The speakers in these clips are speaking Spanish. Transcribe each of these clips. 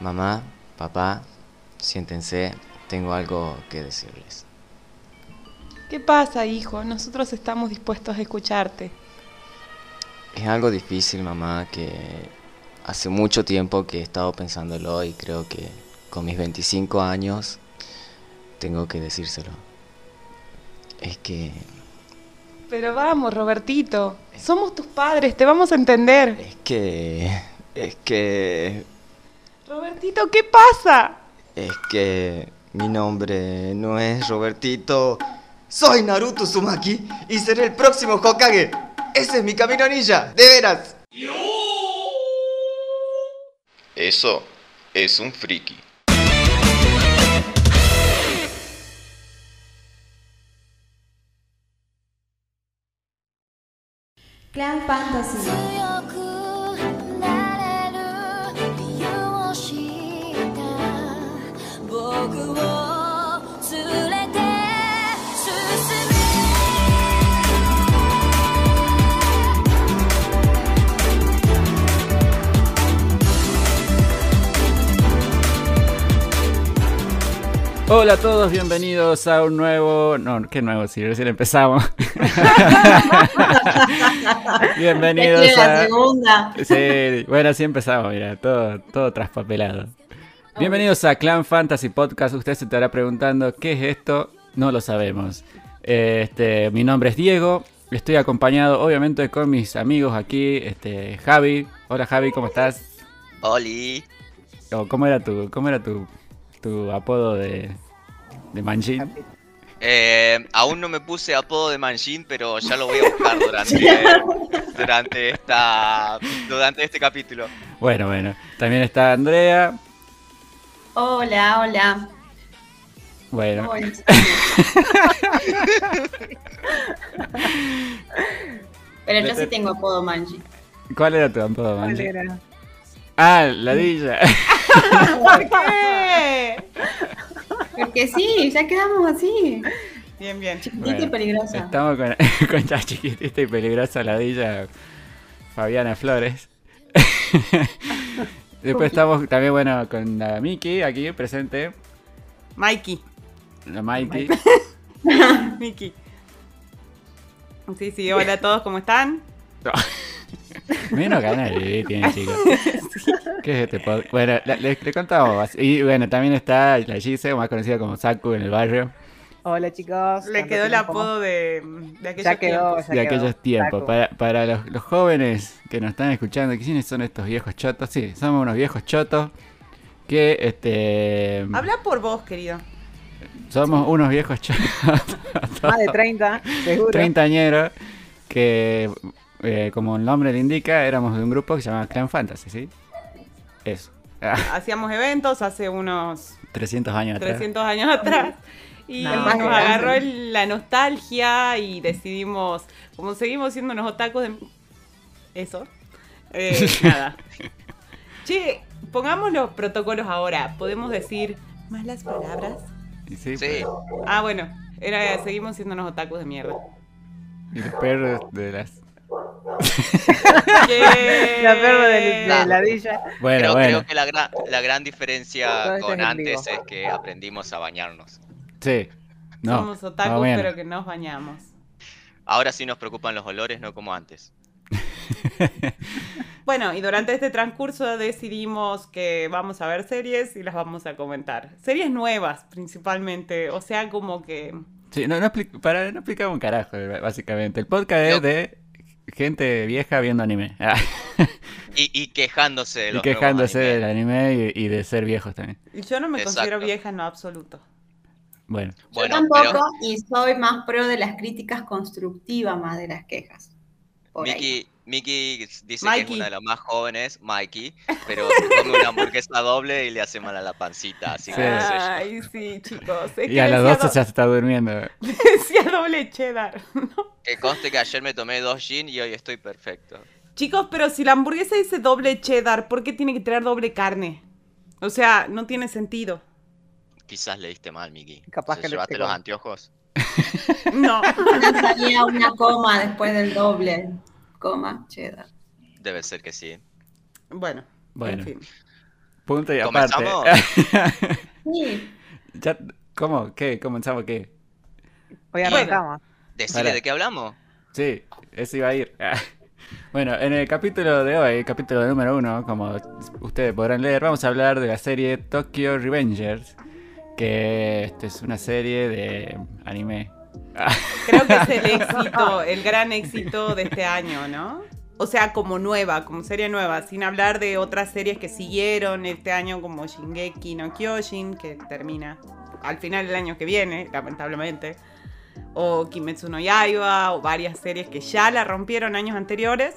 Mamá, papá, siéntense, tengo algo que decirles. ¿Qué pasa, hijo? Nosotros estamos dispuestos a escucharte. Es algo difícil, mamá, que hace mucho tiempo que he estado pensándolo y creo que con mis 25 años tengo que decírselo. Es que... Pero vamos, Robertito. Somos tus padres, te vamos a entender. Es que... Es que... Robertito, ¿qué pasa? Es que mi nombre no es Robertito. Soy Naruto Sumaki y seré el próximo Hokage. Ese es mi camino ninja, de veras. Eso es un friki. Clan Fantasy Hola a todos, bienvenidos a un nuevo. No, qué nuevo, si recién empezamos. bienvenidos es la a. segunda. Sí, bueno, así empezamos, mira, todo, todo traspapelado. Bienvenidos a Clan Fantasy Podcast. Usted se estará preguntando qué es esto. No lo sabemos. Este, mi nombre es Diego. Estoy acompañado, obviamente, con mis amigos aquí. Este, Javi. Hola Javi, ¿cómo estás? Oli. O, ¿Cómo era tu, cómo era tu, tu apodo de, de Manjin? Eh, aún no me puse apodo de Manjin, pero ya lo voy a buscar durante, durante, esta, durante este capítulo. Bueno, bueno. También está Andrea. Hola, hola. Bueno, Hola. Pero yo sí tengo apodo Manji. ¿cuál era tu apodo, era? Ah, ladilla. ¿Por qué? Porque sí, ya quedamos así. Bien, bien. Chiquitita y peligrosa. Estamos con, con la chiquitita y peligrosa ladilla Fabiana Flores. Después estamos también, bueno, con la Miki aquí presente. Mikey. La Mighty. Miki. Sí, sí, hola a todos, ¿cómo están? Menos ganas de vivir tiene, chicos. ¿Qué es este podcast? Bueno, le, le contamos. Y bueno, también está la Gise, más conocida como Saku en el barrio. Hola chicos. Le ¿Cuánto quedó el apodo de, de aquellos Ya quedó, tiempos. ya de quedó. aquellos tiempos. Para, para los, los jóvenes que nos están escuchando, ¿quiénes son estos viejos chotos? Sí, somos unos viejos chotos que este Habla por vos, querido. somos unos viejos chotos, Más de 30, seguro. treintañeros, que eh, como el nombre le indica, éramos de un grupo que se llamaba Clan Fantasy, ¿sí? Eso. Ah, Hacíamos eventos hace unos 300 años atrás. 300 años atrás. Y No. nos grande. agarró el- la nostalgia y decidimos, como seguimos siendo unos otakus de... Eso. eh, nada. Che, pongamos los protocolos ahora. ¿Podemos decir malas palabras? Sí, Sí, Ah, bueno. Era, seguimos siendo unos otakus de mierda. Y los perros de las... La perra de, de La- ladilla. Bueno, creo, bueno. creo que la, gran la gran diferencia con antes es que aprendimos a bañarnos. Sí. No. Somos otakus, no, bueno. pero que nos bañamos. Ahora sí nos preocupan los olores, no como antes. Bueno, y durante este transcurso decidimos que vamos a ver series y las vamos a comentar. Series nuevas, principalmente. O sea, como que. Sí, no, no, expli- para, no explicamos un carajo, básicamente. El podcast es de gente vieja viendo anime. Y, y quejándose de y los quejándose nuevos del anime y, y de ser viejos también. y Yo no me Exacto. considero vieja en lo absoluto. Bueno, Bueno, yo tampoco pero y soy más pro de las críticas constructivas más de las quejas. Miki, Miki dice que es una de las más jóvenes, Mikey, pero se come una hamburguesa doble y le hace mal a la pancita, así que Sí. sé yo. Ay, sí, chicos. Es y que a las decía 12 ya se está durmiendo. do- decía doble cheddar. Que conste que ayer me tomé dos gin y hoy estoy perfecto. Chicos, pero si la hamburguesa dice doble cheddar, ¿por qué tiene que traer doble carne? O sea, no tiene sentido. Quizás leíste mal, Miki. Capaz ¿Se que le- llevaste te los anteojos? No. No salía una coma después del doble. Coma, cheddar. Debe ser que sí. Bueno, Bueno. en fin. Punto y aparte. ¿Comenzamos? Sí, Ya- ¿Cómo? ¿Qué? ¿Comenzamos qué? Hoy arrancamos. Decile Para. de qué hablamos. Sí, eso iba a ir. Bueno, en el capítulo de hoy, capítulo número uno, como ustedes podrán leer, vamos a hablar de la serie Tokyo Revengers, que este es una serie de anime. Creo que es el éxito, el gran éxito de este año, ¿no? O sea, como nueva, como serie nueva, sin hablar de otras series que siguieron este año como Shingeki no Kyojin, que termina al final del año que viene, lamentablemente, o Kimetsu no Yaiba, o varias series que ya la rompieron años anteriores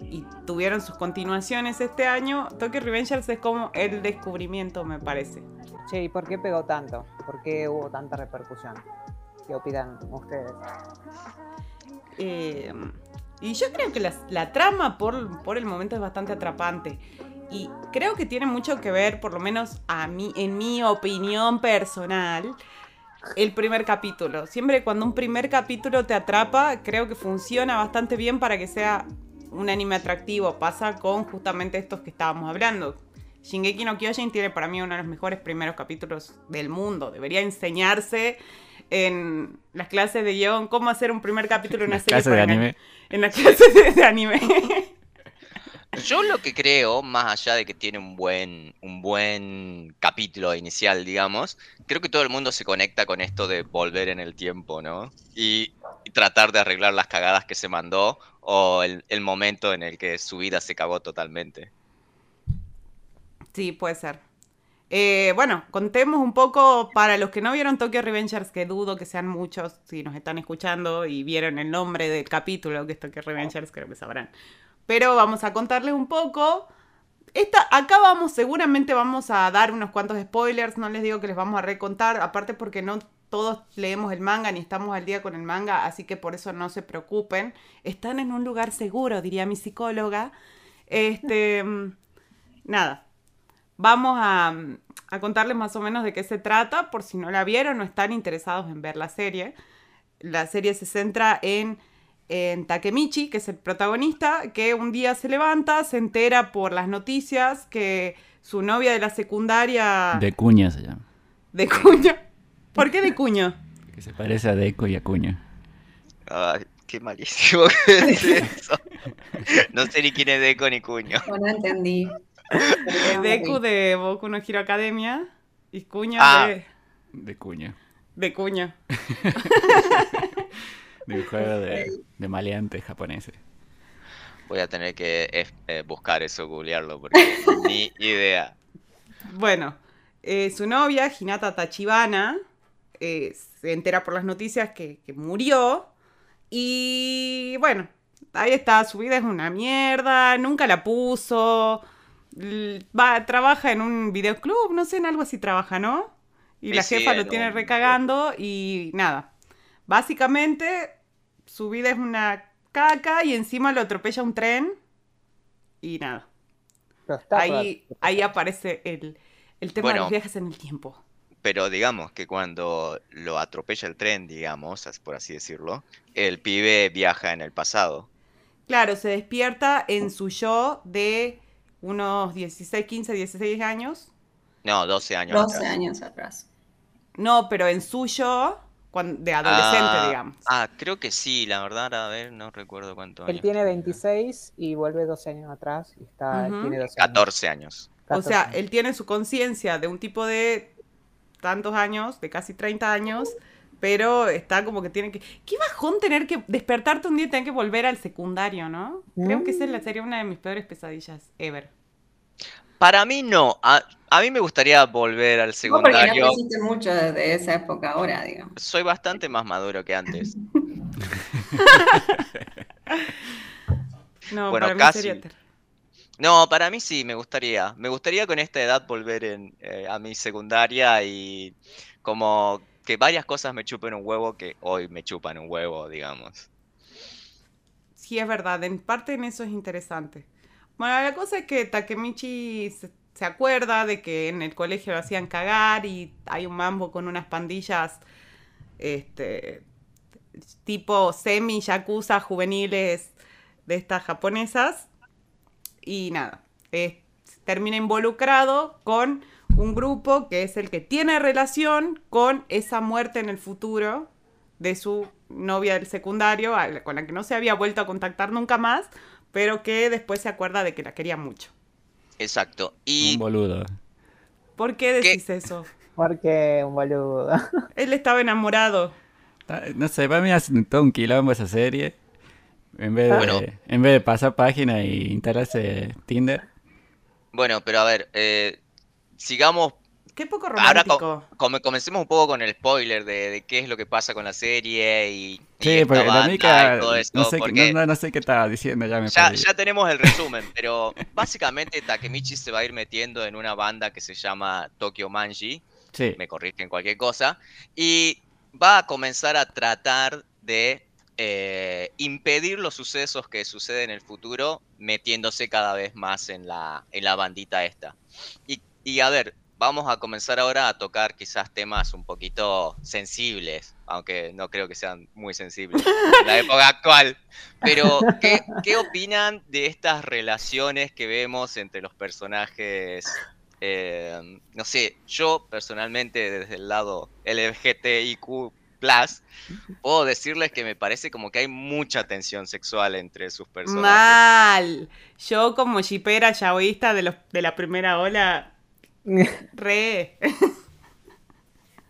y tuvieron sus continuaciones este año. Tokyo Revengers es como el descubrimiento, me parece. Che, ¿y por qué pegó tanto? ¿Por qué hubo tanta repercusión? ¿Qué opinan ustedes? Eh, y yo creo que la, la trama por, por el momento es bastante atrapante. Y creo que tiene mucho que ver, por lo menos a mí, en mi opinión personal, el primer capítulo. Siempre cuando un primer capítulo te atrapa, creo que funciona bastante bien para que sea un anime atractivo. Pasa con justamente estos que estábamos hablando. Shingeki no Kyojin tiene para mí uno de los mejores primeros capítulos del mundo. Debería enseñarse en las clases de guion cómo hacer un primer capítulo de una Las serie clases de para anime. En las clases de, de anime. Yo lo que creo, más allá de que tiene un buen, un buen capítulo inicial, digamos, creo que todo el mundo se conecta con esto de volver en el tiempo, ¿no? Y, y tratar de arreglar las cagadas que se mandó o el, el momento en el que su vida se cagó totalmente. Sí, puede ser. Eh, bueno, contemos un poco para los que no vieron Tokyo Revengers, que dudo que sean muchos, si nos están escuchando y vieron el nombre del capítulo que es Tokyo Revengers, creo que sabrán. Pero vamos a contarles un poco. Esta, acá vamos, seguramente vamos a dar unos cuantos spoilers, no les digo que les vamos a recontar, aparte porque no todos leemos el manga ni estamos al día con el manga, así que por eso no se preocupen. Están en un lugar seguro, diría mi psicóloga. Este, mm, nada, vamos a, a contarles más o menos de qué se trata, por si no la vieron o están interesados en ver la serie. La serie se centra en, en Takemichi, que es el protagonista, que un día se levanta, se entera por las noticias que su novia de la secundaria De Cuña se llama. de Cuño. ¿Por qué de Cuño? Que se parece a Deco y a Cuña. Ay, qué malísimo que es eso. No sé ni quién es Deco ni Cuño. no, no entendí. Deku de Boku no Hero Academia y Cuño Ah. de, De Cuña. de Cuño. De un juego de, de maleantes japoneses. Voy a tener que eh, eh, buscar eso, googlearlo, porque ni idea. Bueno, eh, su novia, Hinata Tachibana, eh, se entera por las noticias que, que murió. Y bueno, ahí está, su vida es una mierda, nunca la puso. Va, trabaja en un videoclub, no sé, en algo así trabaja, ¿no? Y Sí, la sí, jefa lo en tiene un- recagando y nada. Básicamente, su vida es una caca y encima lo atropella un tren y nada. Ahí, ahí aparece el, el tema de los viajes en el tiempo. Pero digamos que cuando lo atropella el tren, digamos, por así decirlo, el pibe viaja en el pasado. Claro, se despierta en su yo de unos 16, 15, 16 años. No, 12 años 12 atrás. años atrás. No, pero en su yo cuan- de adolescente, Ah, digamos. Ah, creo que sí, la verdad, a ver, no recuerdo cuánto Él años tiene tenía. 26 y vuelve 12 años atrás y está, Ujú. tiene 12 años. 14 años. O sea, 14. él tiene su conciencia de un tipo de tantos años, de casi 30 años, pero está como que tiene que... Qué bajón tener que despertarte un día y tener que volver al secundario, ¿no? Creo que esa es la- sería una de mis peores pesadillas ever. Para mí no, a, a mí me gustaría volver al No, porque no secundario. mucho desde esa época ahora, digamos. Soy bastante más maduro que antes. No, Bueno, para mí casi. sería ter- No, para mí sí, me gustaría. Me gustaría con esta edad volver en, eh, a mi secundaria y como que varias cosas me chupen un huevo que hoy me chupan un huevo, digamos. Sí, es verdad, en parte en eso es interesante. Bueno, la cosa es que Takemichi se, acuerda de que en el colegio lo hacían cagar y hay un mambo con unas pandillas este tipo semi yakuza juveniles de estas japonesas y nada, termina involucrado con un grupo que es el que tiene relación con esa muerte en el futuro de su novia del secundario, con la que no se había vuelto a contactar nunca más, pero que después se acuerda de que la quería mucho. Exacto. Y Un boludo. ¿Por qué decís eso? Porque un boludo. Él estaba enamorado. No sé, para mí hacen todo un quilombo esa serie. En vez de, Bueno. en vez de pasar página y instalarse Tinder. bueno, pero a ver, eh, sigamos Qué poco Ahora romántico. co- come- comencemos un poco con el spoiler de, de qué es lo que pasa con la serie y, y Sí, esta porque la mica, y todo esto, no sé, porque no, no- no sé qué estaba diciendo, ya me ya, ya tenemos el resumen, pero básicamente Takemichi se va a ir metiendo en una banda que se llama Tokyo Manji, Sí, me corrigen cualquier cosa, y va a comenzar a tratar de eh, impedir los sucesos que suceden en el futuro, metiéndose cada vez más en la, en la bandita esta. Y, y a ver, vamos a comenzar ahora a tocar quizás temas un poquito sensibles, aunque no creo que sean muy sensibles en la época actual. Pero, ¿qué, opinan de estas relaciones que vemos entre los personajes? Eh, no sé, yo personalmente desde el lado LGTIQ+, puedo decirles que me parece como que hay mucha tensión sexual entre sus personajes. Mal. Yo como shipera yaoísta de, los, de la primera ola, re.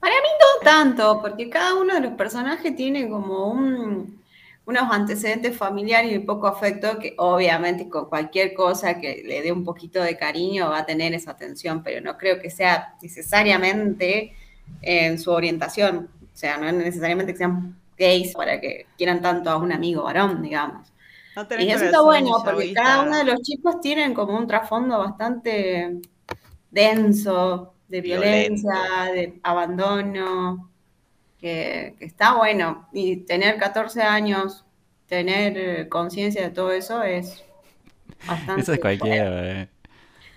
Para mí no tanto, porque cada uno de los personajes tiene como un- unos antecedentes familiares y poco afecto que obviamente con cualquier cosa que le dé un poquito de cariño va a tener esa atención, pero no creo que sea necesariamente en su orientación. O sea, no es necesariamente que sean gays para que quieran tanto a un amigo varón, digamos. No Y eso está bueno, porque cada uno de los chicos tienen como un trasfondo bastante denso, de violencia, de abandono, que, que está bueno. Y tener 14 años, tener eh, conciencia de todo eso es bastante... eso es cualquiera, eh.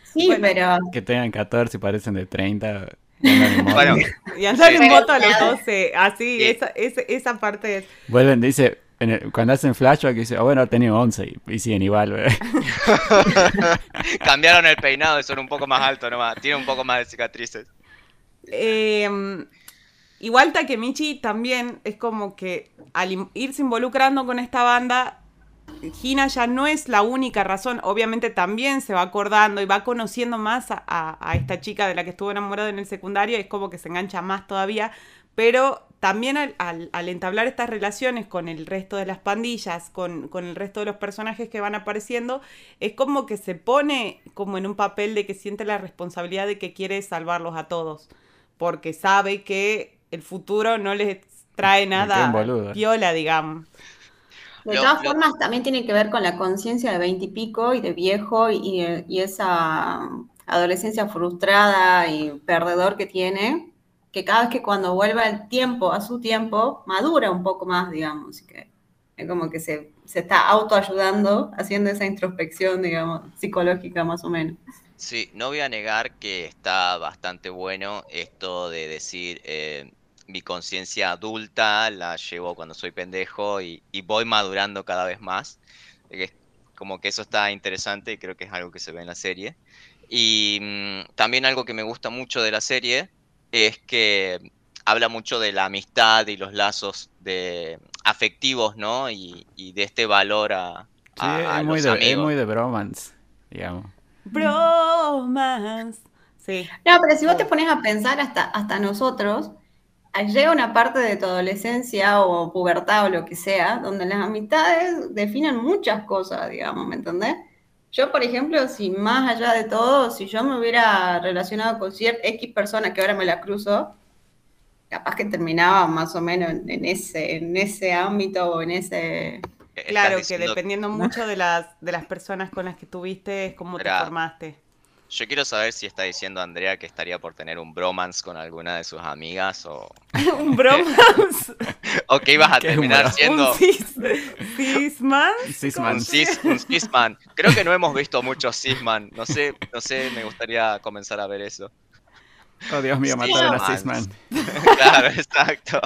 Sí, Bueno. pero Que tengan 14 y parecen de 30. y andan en moto. Bueno, Y andar en moto a los Pero- 12. Así, Sí. esa, esa, esa parte es. Vuelven, dice, en el- cuando hacen flashback, dice, ah, bueno, ha tenido 11 y, y siguen igual, cambiaron el peinado y son un poco más altos nomás, tienen un poco más de cicatrices. Eh, igual Takemichi también es como que al irse involucrando con esta banda, Hina ya no es la única razón. Obviamente también se va acordando y va conociendo más a, a- a esta chica de la que estuvo enamorado en el secundario. Es como que se engancha más todavía. Pero también al, al- al entablar estas relaciones con el resto de las pandillas, con, con el resto de los personajes que van apareciendo, es como que se pone como en un papel de que siente la responsabilidad de que quiere salvarlos a todos porque sabe que el futuro no les trae nada boludo. piola, digamos. de todas formas también tiene que ver con la conciencia de 20 y de viejo y, y esa adolescencia frustrada y perdedor que tiene, que cada vez que cuando vuelva el tiempo a su tiempo, madura un poco más, digamos. que es como que se, se está autoayudando, haciendo esa introspección, digamos, psicológica más o menos. Sí, no voy a negar que está bastante bueno esto de decir eh, mi conciencia adulta la llevo cuando soy pendejo y, y voy madurando cada vez más. Como que eso está interesante y creo que es algo que se ve en la serie. Y mm, también algo que me gusta mucho de la serie es que habla mucho de la amistad y los lazos de afectivos, ¿no? Y, y de este valor a, Sí, a- a es, muy los de, es amigos. muy de bromance, digamos. Bromance. Sí. No, pero si vos te pones a pensar hasta, hasta nosotros, llega una parte de tu adolescencia o pubertad o lo que sea, donde las amistades definen muchas cosas, digamos, ¿me entendés? Yo, por ejemplo, si más allá de todo, si yo me hubiera relacionado con cierta X persona que ahora me la cruzo, capaz que terminaba más o menos en, en ese, en ese ámbito o en ese... Claro, que dependiendo mucho de las, de las personas con las que tuviste, es como te formaste. Yo quiero saber si está diciendo Andrea que estaría por tener un bromance con alguna de sus amigas o, Un bromance. o que ibas a ¿Qué es un terminar siendo Un cis, cisman. Sisman. un, cis, un cisman. Creo que no hemos visto muchos cisman. No sé, no sé, me gustaría comenzar a ver eso. Oh, Dios mío, mataron a. Sisman. Claro, exacto.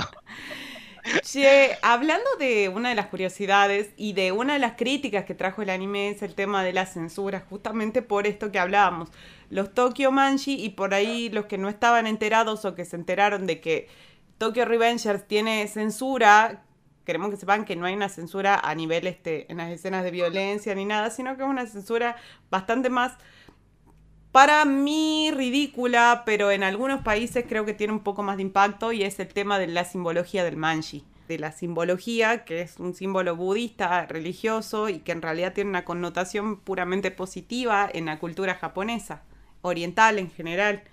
Che, hablando de una de las curiosidades y de una de las críticas que trajo el anime es el tema de la censura, justamente por esto que hablábamos. Los Tokyo Manji y por ahí los que no estaban enterados o que se enteraron de que Tokyo Revengers tiene censura, queremos que sepan que no hay una censura a nivel este en las escenas de violencia ni nada, sino que es una censura bastante más para mí ridícula, pero en algunos países creo que tiene un poco más de impacto y es el tema de la simbología del manji. De la simbología, que es un símbolo budista religioso y que en realidad tiene una connotación puramente positiva en la cultura japonesa, oriental en general,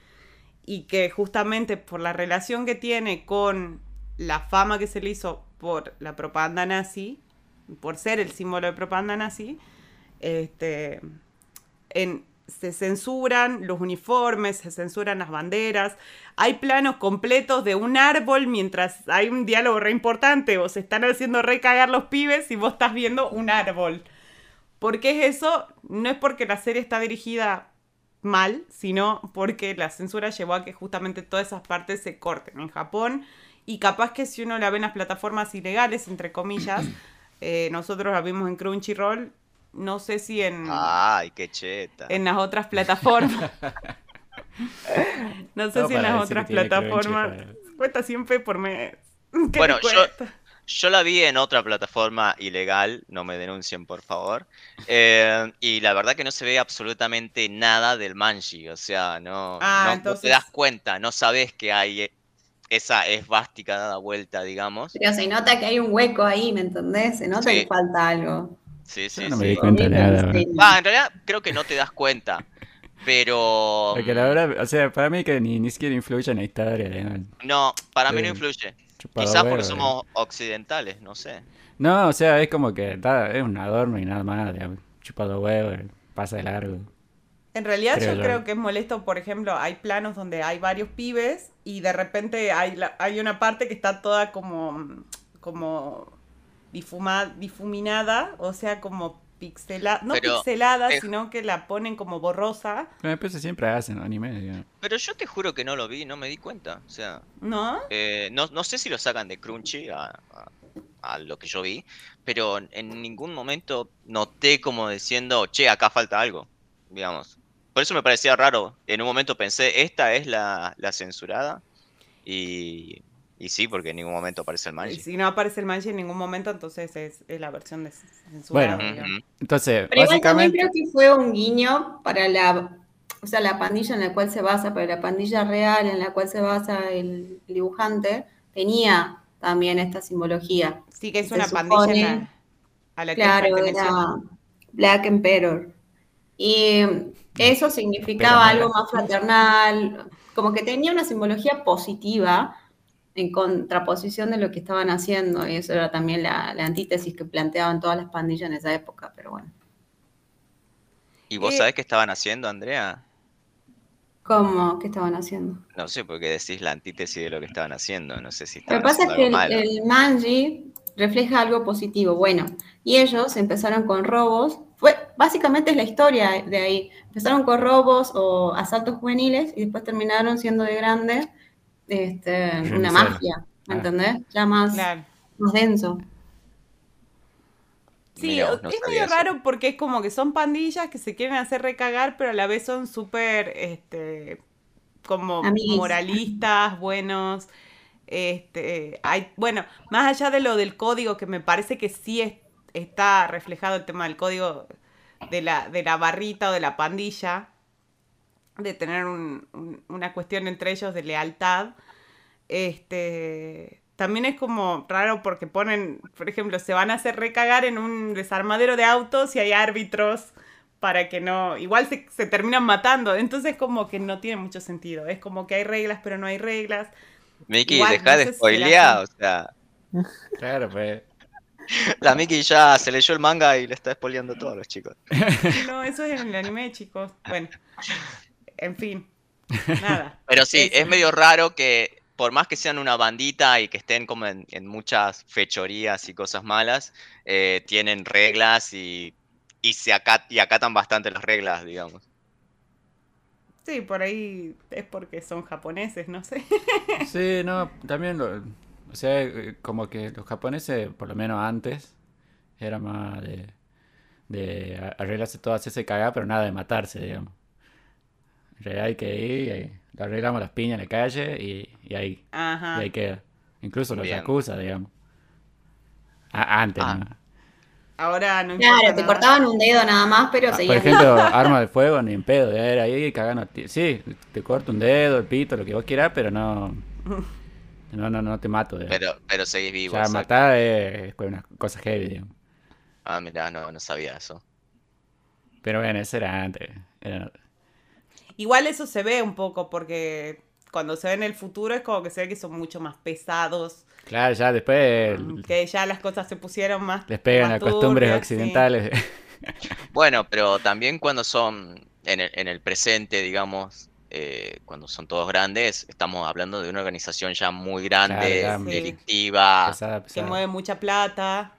y que justamente por la relación que tiene con la fama que se le hizo por la propaganda nazi, por ser el símbolo de propaganda nazi, este, en, se censuran los uniformes, se censuran las banderas, hay planos completos de un árbol mientras hay un diálogo re importante o se están haciendo recagar los pibes y vos estás viendo un árbol. ¿Por qué es eso? No es porque la serie está dirigida mal, sino porque la censura llevó a que justamente todas esas partes se corten en Japón y capaz que si uno la ve en las plataformas ilegales, entre comillas, eh, nosotros la vimos en Crunchyroll, no sé si en, Ay, qué cheta. en las otras plataformas. no sé si en las otras plataformas. Crunchyroll. Cuesta siempre por mes. ¿Qué Bueno, yo-? Yo la vi en otra plataforma ilegal, no me denuncien por favor. Eh, y la verdad que no se ve absolutamente nada del manji, o sea, no, Ah, no- te das cuenta, no sabes que hay eh, esa esvástica dada vuelta, digamos. Pero se nota que hay un hueco ahí, ¿me entendés? Se nota Sí. que falta algo. Sí, sí, Yo no me sí. di cuenta de nada. Sí. Ah, en realidad creo que no te das cuenta, pero Porque la verdad, o sea, para mí que ni, ni siquiera influye en la historia. ¿no? no, para mí no Sí. influye. Chupado Quizás porque eh. somos occidentales, no sé. No, o sea, es como que da- es un adorno y nada más. digamos, Chupado huevo, eh, pasa de largo. En realidad Creo yo yo. creo que es molesto, por ejemplo, hay planos donde hay varios pibes y de repente hay, la- hay una parte que está toda como, como difuma- difuminada, o sea, como pixelada, no Pero, pixelada, eh, sino que la ponen como borrosa, Pero eso siempre hacen anime, digamos. Pero yo te juro que no lo vi, no me di cuenta. O sea, ¿no? Eh, no, no sé si lo sacan de Crunchy a, a- a lo que yo vi, pero en ningún momento noté como diciendo, che, acá falta algo, digamos. Por eso me parecía raro. En un momento pensé, esta es la, la censurada. Y, y sí, porque en ningún momento aparece el Y manji. Si no aparece el manji en ningún momento, entonces es, es la versión de censurada. Bueno. digamos. Entonces, Pero igual también básicamente. creo que fue un guiño para la, o sea, la pandilla en la cual se basa, para la pandilla real en la cual se basa el dibujante, tenía también esta simbología. Sí, que es una supone- pandilla la- a la que Claro, perteneció. era Black Emperor. Y eso significaba Pero algo más fraternal, como que tenía una simbología positiva en contraposición de lo que estaban haciendo. Y eso era también la, la antítesis que planteaban todas las pandillas en esa época, pero bueno. ¿Y vos Eh, sabés qué estaban haciendo, Andrea? ¿Cómo? ¿Qué estaban haciendo? No sé, porque decís la antítesis de lo que estaban haciendo. No sé si Lo que pasa es que el, el manji refleja algo positivo. Bueno, y ellos empezaron con robos. Fue, básicamente es la historia de ahí. Empezaron con robos o asaltos juveniles y después terminaron siendo de grande este, una magia, ¿me Ah. entendés? Ya más, Claro. más denso. Sí, es medio eso. raro porque es como que son pandillas que se quieren hacer recagar, pero a la vez son súper, este, como Amiguis. moralistas, buenos. Este, hay, bueno, más allá de lo del código, que me parece que sí es- está reflejado el tema del código de la, de la barrita o de la pandilla, de tener un- un- una cuestión entre ellos de lealtad. Este, también es como raro porque ponen, por ejemplo, se van a hacer recagar en un desarmadero de autos y hay árbitros para que no, igual se, se terminan matando, entonces como que no tiene mucho sentido, es como que hay reglas pero no hay reglas. Igual, dejá no de si spoilear, o sea, Claro, pues. la Miki ya se leyó el manga y le está spoileando a todos los chicos. No, eso es en el anime, chicos. Bueno, en fin, nada. Pero sí, es medio raro que por más que sean una bandita y que estén como en, en muchas fechorías y cosas malas, eh, tienen reglas y, y, se acat- y acatan bastante las reglas, digamos. Sí, por ahí es porque son japoneses, no sé. Sí, no, también lo- O sea, eh, como que los japoneses, por lo menos antes, era más de, de arreglarse todo, hacerse cagar, pero nada de matarse, digamos. En realidad hay que ir, eh, le arreglamos las piñas en la calle y, y ahí, Ajá. y ahí queda. Incluso los Bien. yakuza, digamos. A- antes, Ah. ¿no? Ahora no importa Claro, te nada. cortaban un dedo nada más, pero Ah, Por ejemplo, arma de fuego, ni en pedo, ya era ahí cagando. a ti- Sí, te corto un dedo, el pito, lo que vos quieras, pero no. No, no, no te mato. digamos. Pero, pero seguís vivo. ya exacto. matar es, es una cosa heavy, digamos. Ah, mirá, no, no sabía eso. Pero bueno, eso era antes. Era- Igual eso se ve un poco porque cuando se ve en el futuro es como que se ve que son mucho más pesados, Claro, ya después que ya las cosas se pusieron más les pegan más a costumbres turbias, sí. occidentales. Bueno, pero también cuando son en el, en el presente, digamos, eh, cuando son todos grandes, estamos hablando de una organización ya muy grande, Claro, delictiva. Pesada, que pesada. mueve mucha plata.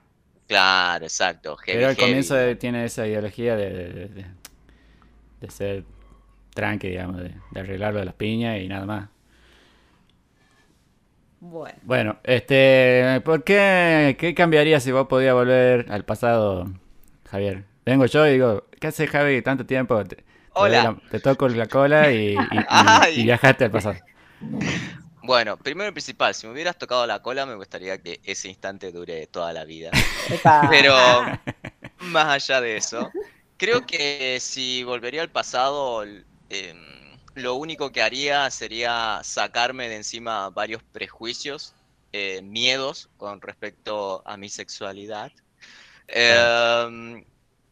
Claro, exacto. heavy, Pero al comienzo de- tiene esa ideología de, de, de- de- de ser tranqui, digamos, de, de arreglarlo de las piñas y nada más. Bueno, Bueno, este, ¿por qué, qué cambiaría si vos podías volver al pasado, Javier? Vengo yo y digo, ¿qué haces, Javi, tanto tiempo? Te, te doy Hola. la- te toco la cola y, y- y- Ay. y viajaste al pasado. Bueno, primero y principal, si me hubieras tocado la cola, me gustaría que ese instante dure toda la vida. Epa. Pero más allá de eso, creo que si volvería al pasado, em, lo único que haría sería sacarme de encima varios prejuicios, eh, miedos con respecto a mi sexualidad. Em,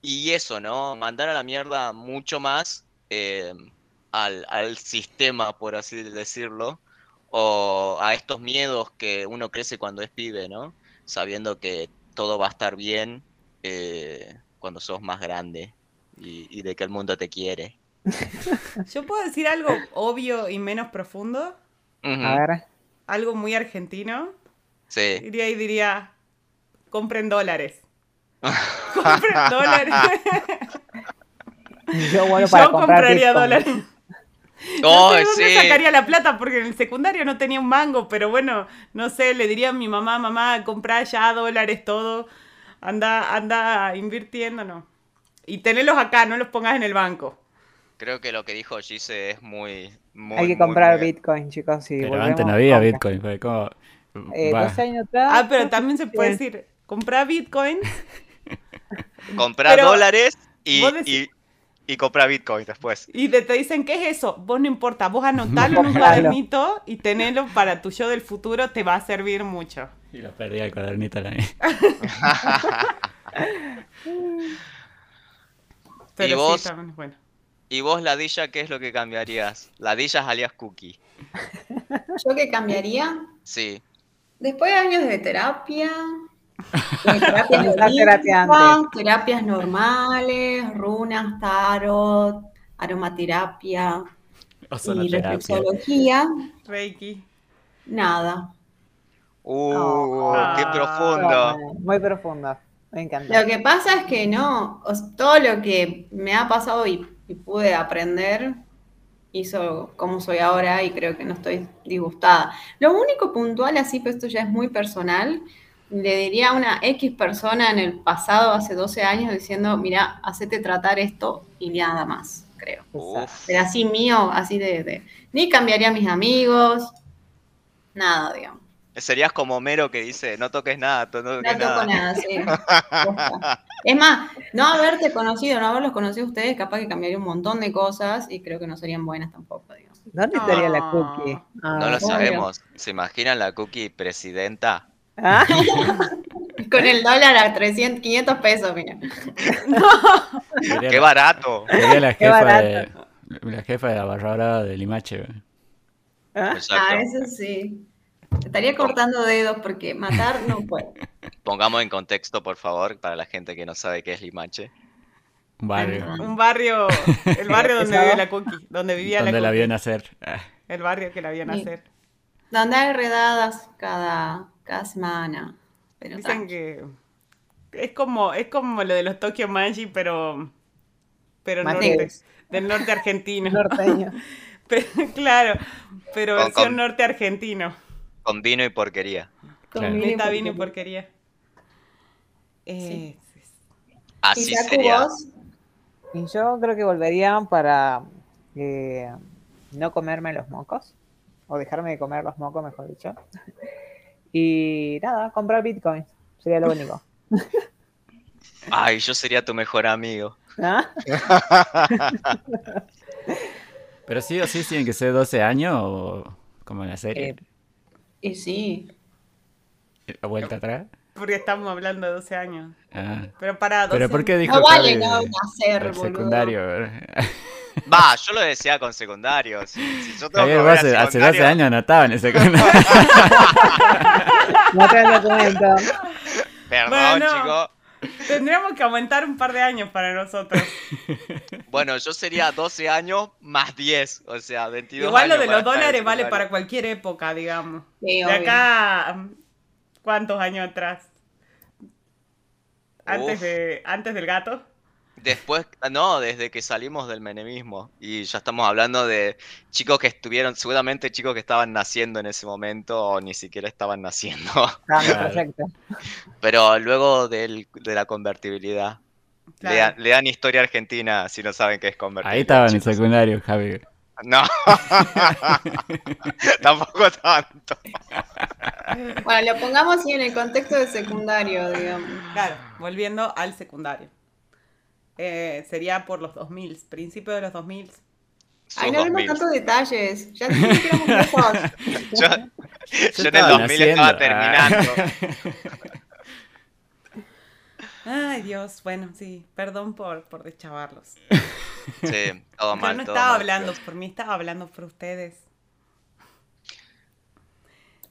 y eso, ¿no? Mandar a la mierda mucho más em, al, al sistema, por así decirlo, o a estos miedos que uno crece cuando es pibe, ¿no? Sabiendo que todo va a estar bien eh, cuando sos más grande y, y de que el mundo te quiere. yo puedo decir algo obvio y menos profundo, A ver. algo muy argentino. Sí. Iría y diría, compren dólares. compren dólares. Yo vuelvo para Yo comprar compraría Bitcoin. dólares. No ¡Oh, sé de dónde sí! sacaría la plata porque en el secundario no tenía un mango, pero bueno, no sé, le diría a mi mamá, mamá, comprá ya dólares todo, anda, anda invirtiendo, no. Y tenerlos acá, no los pongas en el banco. Creo que lo que dijo Gise es muy, muy, Hay que comprar muy- Bitcoin, chicos. Si Pero volvemos, antes no había compra. Bitcoin, fue como... Eh, dos años atrás. Ah, pero también se puede Bien. decir, comprá Bitcoin, Comprar dólares y, y, y comprar Bitcoin después. y te, te dicen, ¿qué es eso? Vos no importa, vos anotalo en un cuadernito y tenelo para tu yo del futuro, te va a servir mucho. Y lo perdí el cuadernito la Pero ¿Y vos? sí, también bueno. ¿Y vos, Ladilla, qué es lo que cambiarías? Ladillas alias Cookie. ¿Yo qué cambiaría? Sí. Después de años de terapia, de terapias normales, runas, tarot, aromaterapia y reflexología, Reiki. nada. Uh, Oh. qué Ah. profundo. Muy profundo. Me encanta. Lo que pasa es que no, todo lo que me ha pasado y, y pude aprender hizo como soy ahora y creo que no estoy disgustada. Lo único puntual, así, pero esto ya es muy personal, le diría a una X persona en el pasado, hace 12 años, diciendo, mira, hacete tratar esto y nada más, creo. Pero así mío, así de, de- Ni cambiaría a mis amigos, nada, digamos. Serías como Homero que dice, no toques nada, no toco nada. nada, sí. Es más, no haberte conocido, no haberlos conocido a ustedes, capaz que cambiaría un montón de cosas y creo que no serían buenas tampoco, digamos. ¿Dónde estaría la cookie? Ah, No lo obvio. sabemos. ¿Se imaginan la Cookie presidenta? ah, Con el dólar a 300, 500 pesos, mira. ¡Qué la- barato! sería la jefa barato. de... La jefa de la barra brava de Limache. güey. ah. Ah, eso sí. Estaría cortando dedos porque matar no puedo. Pongamos en contexto, por favor, para la gente que no sabe qué es Limache. Un barrio. Un barrio, el barrio donde vivía la Cookie, donde vivía Donde la la Cookie. vio nacer. El barrio que la vio nacer. Donde hay redadas cada, cada semana. Pero Dicen que es como, es como lo de los Tokyo Manji, pero, pero norte, del norte argentino. Norteño. Pero- claro, pero versión norte argentino. Con vino y porquería. Con Claro. vino y vino porquería. porquería. Eh, Así sería. vos, Y yo creo que volvería para eh, no comerme los mocos, o dejarme de comer los mocos, mejor dicho. Y nada, comprar bitcoins, sería lo único. Ay, yo sería tu mejor amigo. ¿Ah? Pero sí o sí tienen que ser 12 años o como en la serie. Eh, Y sí. ¿A vuelta atrás? porque estamos hablando de 12 años. Ah. Pero para 12 ¿Pero por qué dijo No vale Javi no el nacer, boludo. secundario? Va, yo lo decía con secundario. Si, si yo tengo que a hace, hace 12 secundario- años no estaba en el secundario. No te el documento. Perdón, Bueno. chico. Tendríamos que aumentar un par de años para nosotros. Bueno, yo sería 12 años más 10. O sea, 22 Igual lo de los dólares vale para cualquier época, digamos. Sí, De obvio. acá, ¿cuántos años atrás? Antes, Uf. de, antes del gato. Después, no, desde que salimos del menemismo. Y ya estamos hablando de chicos que estuvieron, seguramente chicos que estaban naciendo en ese momento o ni siquiera estaban naciendo. Ah, Claro. perfecto. Pero luego del- de la convertibilidad. Claro. Lean, lean historia argentina si no saben qué es convertibilidad. Ahí estaba en el secundario, Javi. No. Tampoco tanto. Bueno, lo pongamos así en el contexto de secundario, digamos. Claro, volviendo al secundario. Eh, sería por los 2000, principio de los 2000. Ay, no vemos 2000. tantos detalles. Ya dijimos que éramos viejos. Yo, yo en el estaba 2000 naciendo. estaba Ah. terminando. Ay, Dios, bueno, sí, perdón por, por deschavarlos. Sí, todo Yo mal. no todo estaba mal. hablando por mí, estaba hablando por ustedes.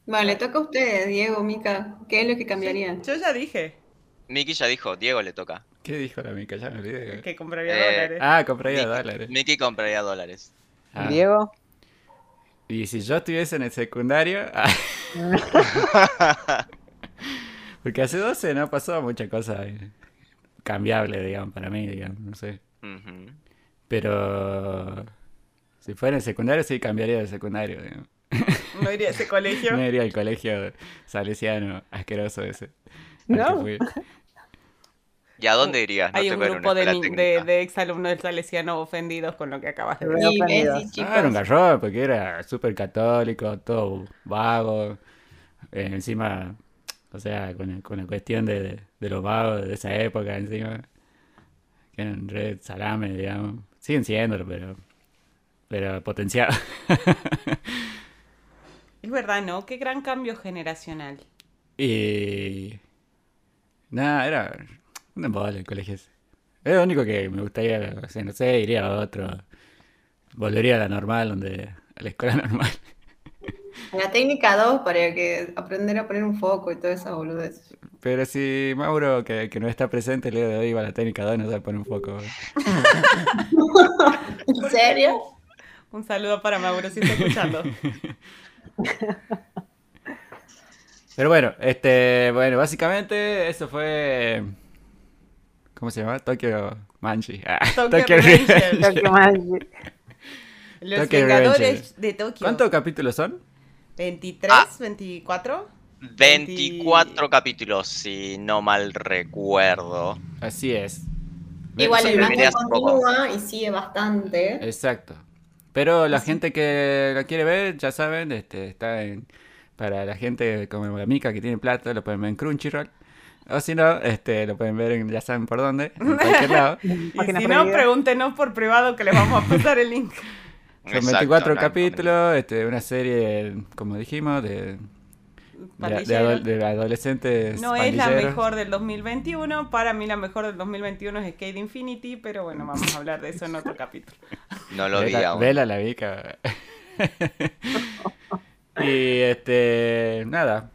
Bueno, le toca a ustedes, Diego, Mica. ¿Qué es lo que cambiarían? Yo ya dije Miki ya dijo, Diego le toca. ¿Qué dijo la mica? Ya me olvidé. que compraría Eh, dólares. Ah, compraría dólares. Miki compraría dólares. Ah. Diego, Y si yo estuviese en el secundario. ah. Porque hace 12 no pasó mucha cosa eh, cambiable, digamos, para mí, digamos, no sé. Pero si fuera en el secundario, sí cambiaría de secundario. digamos. No iría a ese colegio. No iría al colegio salesiano asqueroso ese. No. fui. ¿Y a dónde irías? No Hay un grupo de, de, de exalumnos del Salesiano ofendidos con lo que acabas de Sí. decir. Chicos. Ah, era un garrón, porque era súper católico, todo vago. eh, encima, o sea, con, con la cuestión de, de los vagos de esa época, encima. Que eran red salame, digamos. Siguen siéndolo, pero. Pero potenciado. Es verdad, ¿no? Qué gran cambio generacional. y. Nada, era. Un embole el colegio ese. Es lo único que me gustaría, o sea, no sé, iría a otro. Volvería a la normal, donde. a la escuela normal. La técnica 2 para que aprender a poner un foco y toda esa boludez. Pero si Mauro, que, que no está presente, el día de hoy iba a la técnica 2, no sabe poner un foco. ¿En serio? Un saludo para Mauro si está escuchando. Pero bueno, este, bueno, básicamente eso fue. ¿Cómo se llama? Tokyo Manji. Ah, Tokyo Tokyo Manji. Los Tokyo Vengadores de Tokio. ¿Cuántos capítulos son? ¿23? Ah. ¿24? 24 capítulos, si no mal recuerdo. Así es. Igual Sí, el manga continúa y sigue bastante. Exacto. Pero la gente que la quiere ver, ya saben, este, está en. Para la gente como la Mica que tiene plata, lo pueden ver en Crunchyroll. O si no, este, lo pueden ver en, ya saben por dónde, en cualquier lado. Y Página si no, pregúntenos por privado que les vamos a pasar el link. Son Exacto, 24 no hay capítulos, este, una serie, como dijimos, de, de, adolescentes. No es la mejor del 2021. Para mí la mejor del 2021 es Skate Infinity, pero bueno, vamos a hablar de eso en otro capítulo. No lo vi Vela, aún. vela la Vika. y este, nada.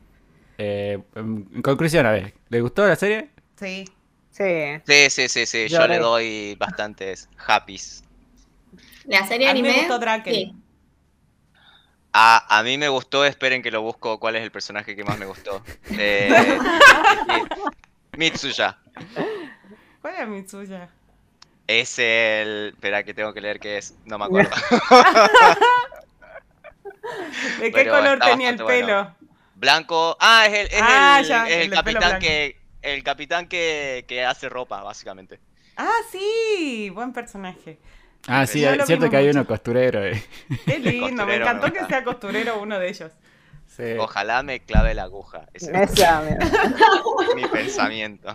Eh, en conclusión, a ver, ¿le gustó la serie? Sí. Sí. Sí, sí, sí, sí. Yo Lloré. le doy bastantes happys. La serie A mí me anime. gustó Draken. sí. A, a mí me gustó, esperen que lo busco. ¿Cuál es el personaje que más me gustó? Eh, Mitsuya. ¿Cuál es mi suya? Es el. Espera, que tengo que leer qué es. No me acuerdo. ¿De qué Pero color tenía el pelo? bueno. Blanco. Ah, es el, es Ah, el, ya, es el capitán que. El capitán que, que hace ropa, básicamente. Ah, sí, buen personaje. Ah, sí, No es cierto que hay uno costurero. eh. Qué lindo, me encantó me que sea costurero uno de ellos. Sí. Ojalá me clave la aguja. Ese es mi pensamiento.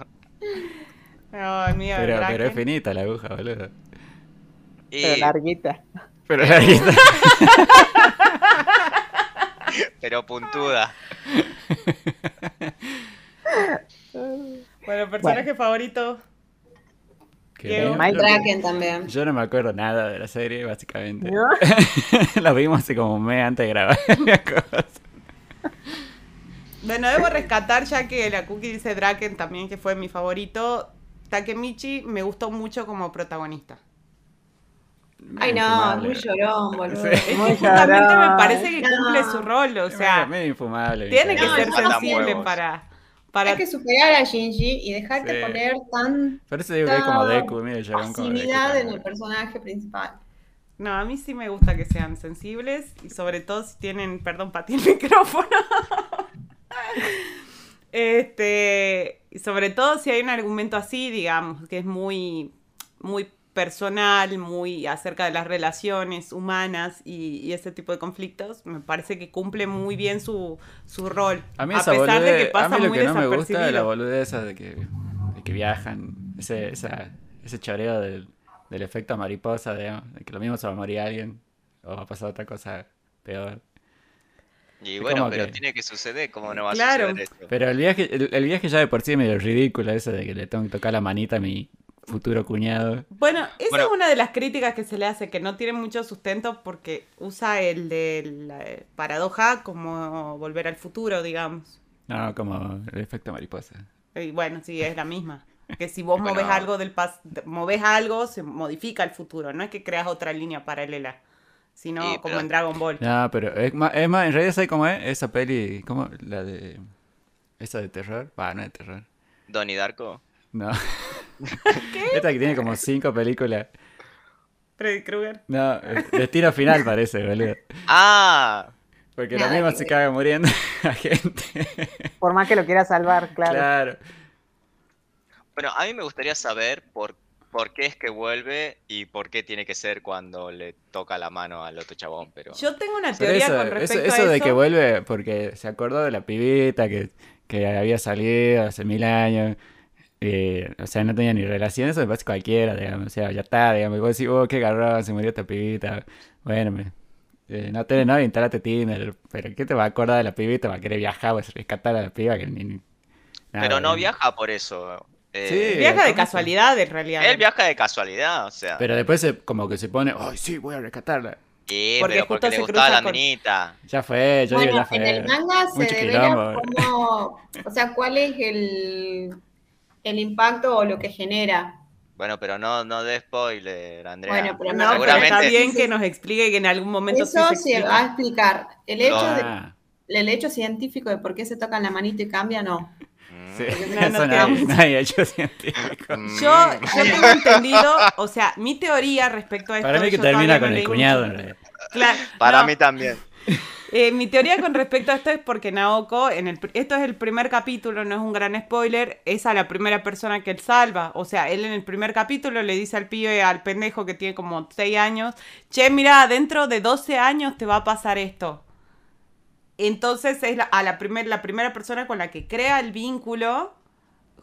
Mía, Pero, pero es finita la aguja, boludo. Y, Pero larguita. Pero larguita. pero puntuda. Bueno, personaje favorito. Mike Draken también. Yo no me acuerdo nada de la serie, básicamente. ¿No? la vimos hace como un mes antes de grabar. Bueno, debo rescatar ya que la cookie dice Draken también, que fue mi favorito. Takemichi me gustó mucho como protagonista. Ay, no, Infumable. muy llorón, boludo. Sí. Es que Muy justamente me llorón. parece que No. cumple su rol, o sea, medio, medio infumable. tiene que No, ser sensible para... para... Hay que superar a Shinji y dejarte Sí. poner tan Por eso digo que es como No, Deku, mira, el chabón como Deku en el personaje principal. No, a mí sí me gusta que sean sensibles y sobre todo si tienen, perdón, para ti el micrófono. este, y sobre todo si hay un argumento así, digamos, que es muy, muy personal, muy acerca de las relaciones humanas y, y ese tipo de conflictos, me parece que cumple muy bien su, su rol. A mí a esa pesar de que pasa a mí lo muy que no me gusta es la boludez esa de que, de que viajan, ese, esa, ese choreo del, del efecto mariposa, de que lo mismo se va a morir alguien o va a pasar otra cosa peor. Y Es bueno, como pero que- tiene que suceder, ¿cómo no va a Claro. suceder esto? Pero el viaje, el, el viaje ya de por sí es medio ridículo, eso de que le tengo que tocar la manita a mi futuro cuñado. Bueno, esa Bueno. es una de las críticas que se le hace, que no tiene mucho sustento porque usa el de la paradoja como volver al futuro, digamos. No, como el efecto mariposa. Y bueno, sí, es la misma. Que si vos Bueno. movés algo del pas movés algo, se modifica el futuro. No es que creas otra línea paralela, sino Sí, como pero- en Dragon Ball. No, pero es más, es más, en realidad ¿sabes cómo es? Esa peli, ¿cómo? La de... Esa de terror. Va, no es de terror. Donnie Darko. No. Esta que tiene como cinco películas. Freddy Krueger. No, destino final parece, boludo. Ah, Porque lo Nada mismo que se caga muriendo la gente. Por más que lo quiera salvar, claro. Claro. bueno, a mí me gustaría saber por, por qué es que vuelve y por qué tiene que ser cuando le toca la mano al otro chabón, pero... Yo tengo una teoría eso, con eso, respecto eso a eso. de que vuelve porque se acordó de la pibita que, que había salido hace mil años. Eh, o sea, no tenía ni relación, eso me parece cualquiera, digamos. O sea, ya está, digamos. Y vos decís, oh, qué garrón, se murió esta pibita. Bueno, me, eh, no tenés novio, instalate Tinder. Pero ¿qué te va a acordar de la pibita? Va a querer viajar, vas a rescatar a la piba que ni... ni- nada, Pero no digamos. viaja por eso. eh, Sí. Viaja de casualidad, en realidad. Él viaja de casualidad, o sea. Pero después se, como que se pone, ay, sí, voy a rescatarla. Sí, Porque pero justo porque le se gustaba la con- minita. Ya fue, yo digo, Bueno, ya en fue. el manga se Mucho devela quilombo. cómo, o sea, cuál es el, el impacto o lo que genera. Bueno, pero no, no de spoiler, Andrea. Bueno, pero No, pero seguramente. está bien que nos explique que en algún momento Eso sí se va a explicar. El hecho, de- Ah, el hecho científico de por qué se tocan la manito y cambia, no. Mm, sí, No, no nadie, nadie ha hecho científico. mm. Yo, yo tengo entendido, o sea, mi teoría respecto a esto. Para mí que termina con el cuñado. Claro, Para no, mí también. eh, mi teoría con respecto a esto es porque Naoko, en el, esto es el primer capítulo, no es un gran spoiler, es a la primera persona que él salva. O sea, él en el primer capítulo le dice al pibe, al pendejo que tiene como 6 años, che, mira, dentro de 12 años te va a pasar esto. Entonces es la, a la, primer, la primera persona con la que crea el vínculo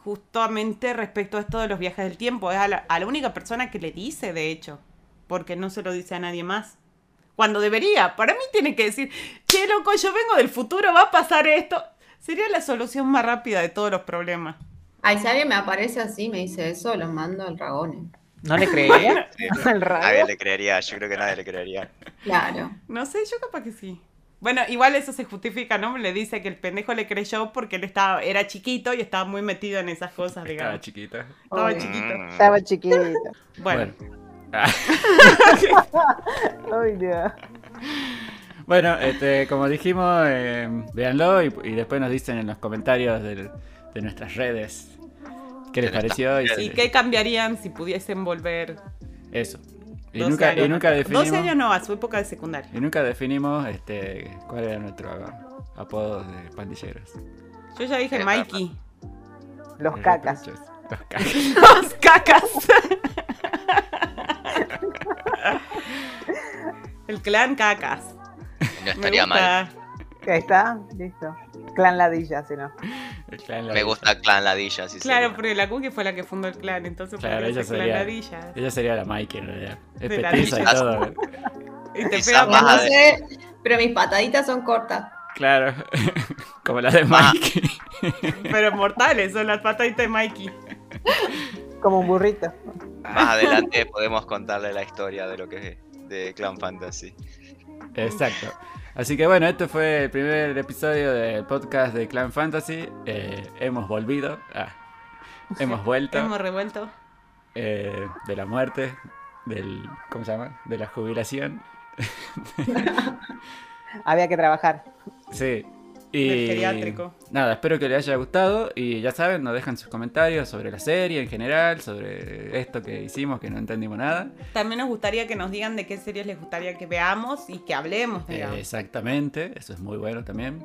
justamente respecto a esto de los viajes del tiempo. Es a la única persona que le dice, de hecho, porque no se lo dice a nadie más. Cuando debería, para mí tiene que decir, che, loco, yo vengo del futuro, va a pasar esto. Sería la solución más rápida de todos los problemas. Ay, si alguien me aparece así, me dice eso, lo mando al dragón. ¿No le? Sí, Al Nadie le creería, yo creo que nadie le creería. Claro. No sé, yo capaz que sí. Bueno, igual eso se justifica, ¿no? Le dice que el pendejo le creyó porque él estaba, era chiquito y estaba muy metido en esas cosas, Estaba chiquito. Estaba chiquito. Estaba chiquito. Bueno. Ay, Dios. Bueno, este, como dijimos, eh, véanlo y, y después nos dicen en los comentarios del- de nuestras redes qué les pareció. Y redes. si- ¿y qué cambiarían si pudiesen volver Eso. Y 12 nunca, y años nunca definimos. 12 años no, a su época de secundaria. Y nunca definimos este, cuál era nuestro apodos de pandilleros. Yo ya dije Mikey. Los cacas. Los cacas. Los cacas. El clan cacas. No Me estaría mal. gusta. Ahí está, listo. Clan ladilla, si no. El clan Me gusta Clan Ladilla. Sí Claro, sería. porque la Cookie fue la que fundó el clan, entonces Claro, ella ser clan sería- ladilla. Ella sería la Mikey en realidad. Es De petiza y todo. Y te pega más No más. ade- sé, pero mis pataditas son cortas. Claro. Como la de Ah. Mikey. Pero mortales son las pataditas de Mikey. Como un burrito. Más adelante podemos contarle la historia de lo que es de Clan Fantasy. Exacto. Así que bueno, este fue el primer episodio del podcast de Clan Fantasy. Eh, hemos volvido. Ah, hemos vuelto. Hemos revuelto. eh, de la muerte. Del. ¿Cómo se llama? De la jubilación. Había que trabajar. Sí. Y Del geriátrico. nada, espero que les haya gustado y ya saben, nos dejan sus comentarios sobre la serie en general, sobre esto que hicimos que no entendimos nada. También nos gustaría que nos digan de qué series les gustaría que veamos y que hablemos, digamos. exactamente, eso es muy bueno también.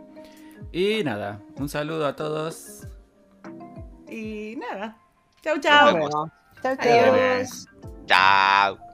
Y nada, un saludo a todos. Y nada. Chau, chau. Chau, chau. Adiós. Chao.